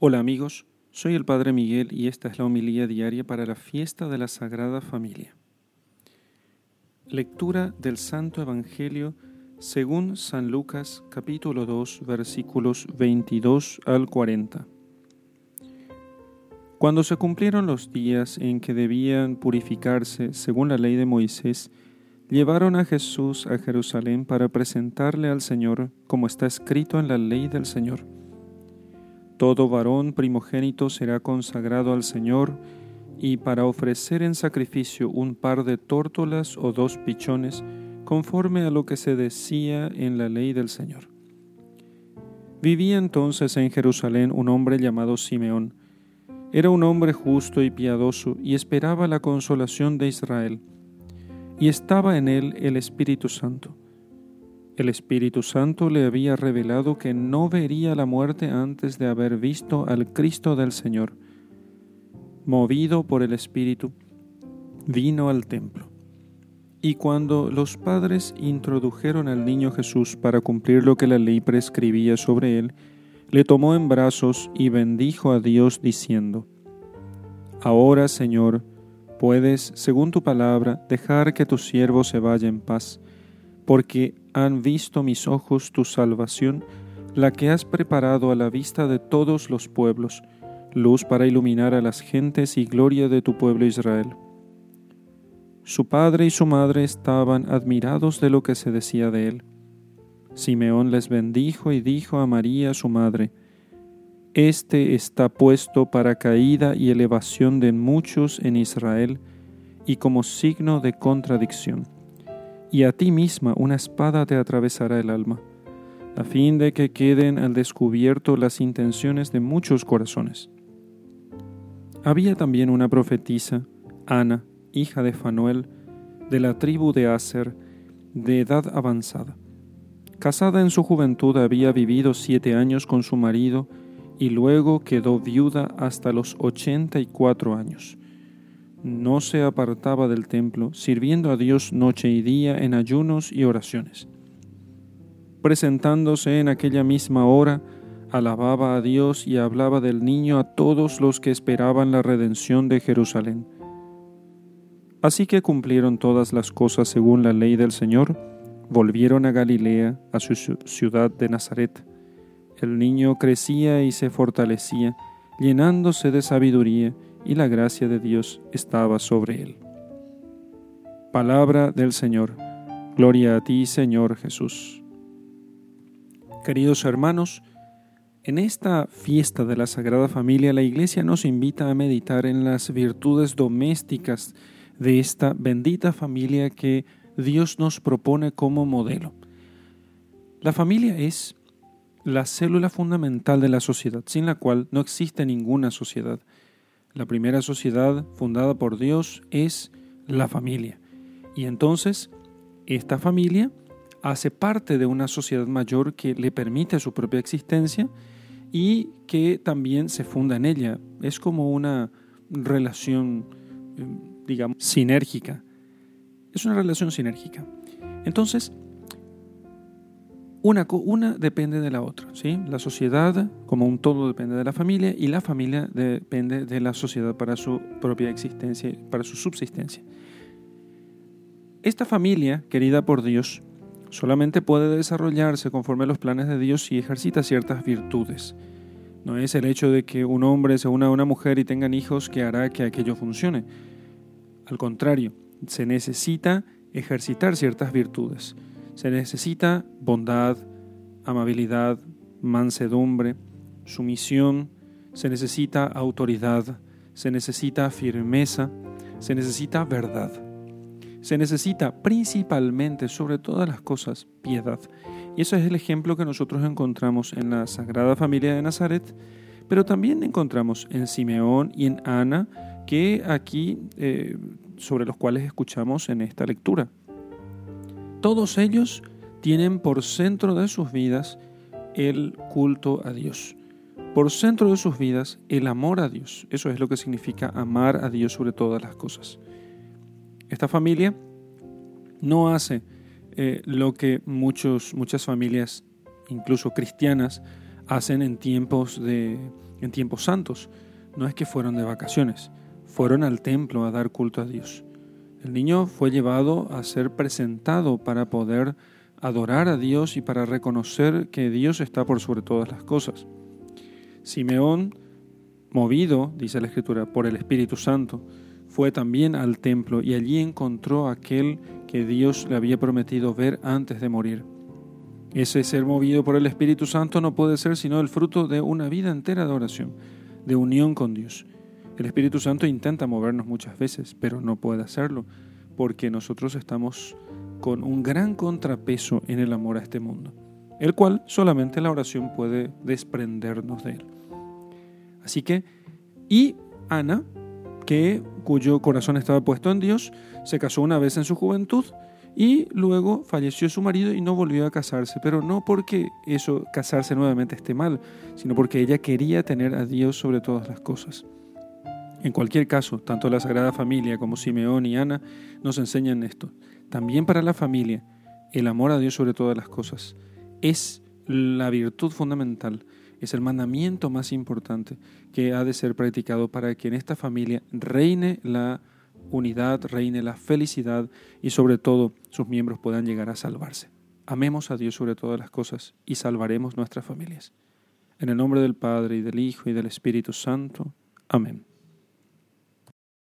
Hola amigos, soy el Padre Miguel y esta es la homilía diaria para la fiesta de la Sagrada Familia. Lectura del Santo Evangelio según San Lucas capítulo 2 versículos 22 al 40. Cuando se cumplieron los días en que debían purificarse según la ley de Moisés, llevaron a Jesús a Jerusalén para presentarle al Señor como está escrito en la ley del Señor todo varón primogénito será consagrado al Señor, y para ofrecer en sacrificio un par de tórtolas o dos pichones, conforme a lo que se decía en la ley del Señor. Vivía entonces en Jerusalén un hombre llamado Simeón. Era un hombre justo y piadoso, y esperaba la consolación de Israel. Y estaba en él el Espíritu Santo el Espíritu Santo le había revelado que no vería la muerte antes de haber visto al Cristo del Señor. Movido por el Espíritu, vino al templo. Y cuando los padres introdujeron al niño Jesús para cumplir lo que la ley prescribía sobre él, le tomó en brazos y bendijo a Dios diciendo, Ahora, Señor, puedes, según tu palabra, dejar que tu siervo se vaya en paz, porque han visto mis ojos tu salvación, la que has preparado a la vista de todos los pueblos, luz para iluminar a las gentes y gloria de tu pueblo Israel. Su padre y su madre estaban admirados de lo que se decía de él. Simeón les bendijo y dijo a María su madre, Este está puesto para caída y elevación de muchos en Israel y como signo de contradicción y a ti misma una espada te atravesará el alma, a fin de que queden al descubierto las intenciones de muchos corazones. Había también una profetisa, Ana, hija de Fanuel, de la tribu de Aser, de edad avanzada. Casada en su juventud había vivido siete años con su marido y luego quedó viuda hasta los ochenta y cuatro años no se apartaba del templo, sirviendo a Dios noche y día en ayunos y oraciones. Presentándose en aquella misma hora, alababa a Dios y hablaba del niño a todos los que esperaban la redención de Jerusalén. Así que cumplieron todas las cosas según la ley del Señor, volvieron a Galilea, a su ciudad de Nazaret. El niño crecía y se fortalecía, llenándose de sabiduría, y la gracia de Dios estaba sobre él. Palabra del Señor. Gloria a ti, Señor Jesús. Queridos hermanos, en esta fiesta de la Sagrada Familia la Iglesia nos invita a meditar en las virtudes domésticas de esta bendita familia que Dios nos propone como modelo. La familia es la célula fundamental de la sociedad, sin la cual no existe ninguna sociedad. La primera sociedad fundada por Dios es la familia. Y entonces, esta familia hace parte de una sociedad mayor que le permite su propia existencia y que también se funda en ella. Es como una relación, eh, digamos, sinérgica. Es una relación sinérgica. Entonces, una, depende de la otra. ¿sí? La sociedad como un todo depende de la familia y la familia depende de la sociedad para su propia existencia, para su subsistencia. Esta familia, querida por Dios, solamente puede desarrollarse conforme a los planes de Dios si ejercita ciertas virtudes. No es el hecho de que un hombre se una a una mujer y tengan hijos que hará que aquello funcione. Al contrario, se necesita ejercitar ciertas virtudes. Se necesita bondad, amabilidad, mansedumbre, sumisión, se necesita autoridad, se necesita firmeza, se necesita verdad. Se necesita principalmente, sobre todas las cosas, piedad. Y eso es el ejemplo que nosotros encontramos en la Sagrada Familia de Nazaret, pero también encontramos en Simeón y en Ana, que aquí, eh, sobre los cuales escuchamos en esta lectura. Todos ellos tienen por centro de sus vidas el culto a Dios. Por centro de sus vidas el amor a Dios. Eso es lo que significa amar a Dios sobre todas las cosas. Esta familia no hace eh, lo que muchas familias, incluso cristianas, hacen en tiempos, de, en tiempos santos. No es que fueron de vacaciones, fueron al templo a dar culto a Dios. El niño fue llevado a ser presentado para poder adorar a Dios y para reconocer que Dios está por sobre todas las cosas. Simeón, movido, dice la Escritura, por el Espíritu Santo, fue también al templo y allí encontró aquel que Dios le había prometido ver antes de morir. Ese ser movido por el Espíritu Santo no puede ser sino el fruto de una vida entera de oración, de unión con Dios. El Espíritu Santo intenta movernos muchas veces, pero no puede hacerlo, porque nosotros estamos con un gran contrapeso en el amor a este mundo, el cual solamente la oración puede desprendernos de él. Así que, y Ana, que cuyo corazón estaba puesto en Dios, se casó una vez en su juventud y luego falleció su marido y no volvió a casarse, pero no porque eso casarse nuevamente esté mal, sino porque ella quería tener a Dios sobre todas las cosas. En cualquier caso, tanto la Sagrada Familia como Simeón y Ana nos enseñan esto. También para la familia, el amor a Dios sobre todas las cosas es la virtud fundamental es el mandamiento más importante que ha de ser practicado para que en esta familia reine la unidad, reine la felicidad y sobre todo sus miembros puedan llegar a salvarse. Amemos a Dios sobre todas las cosas y salvaremos nuestras familias. En el nombre del Padre y del Hijo y del Espíritu Santo. Amén.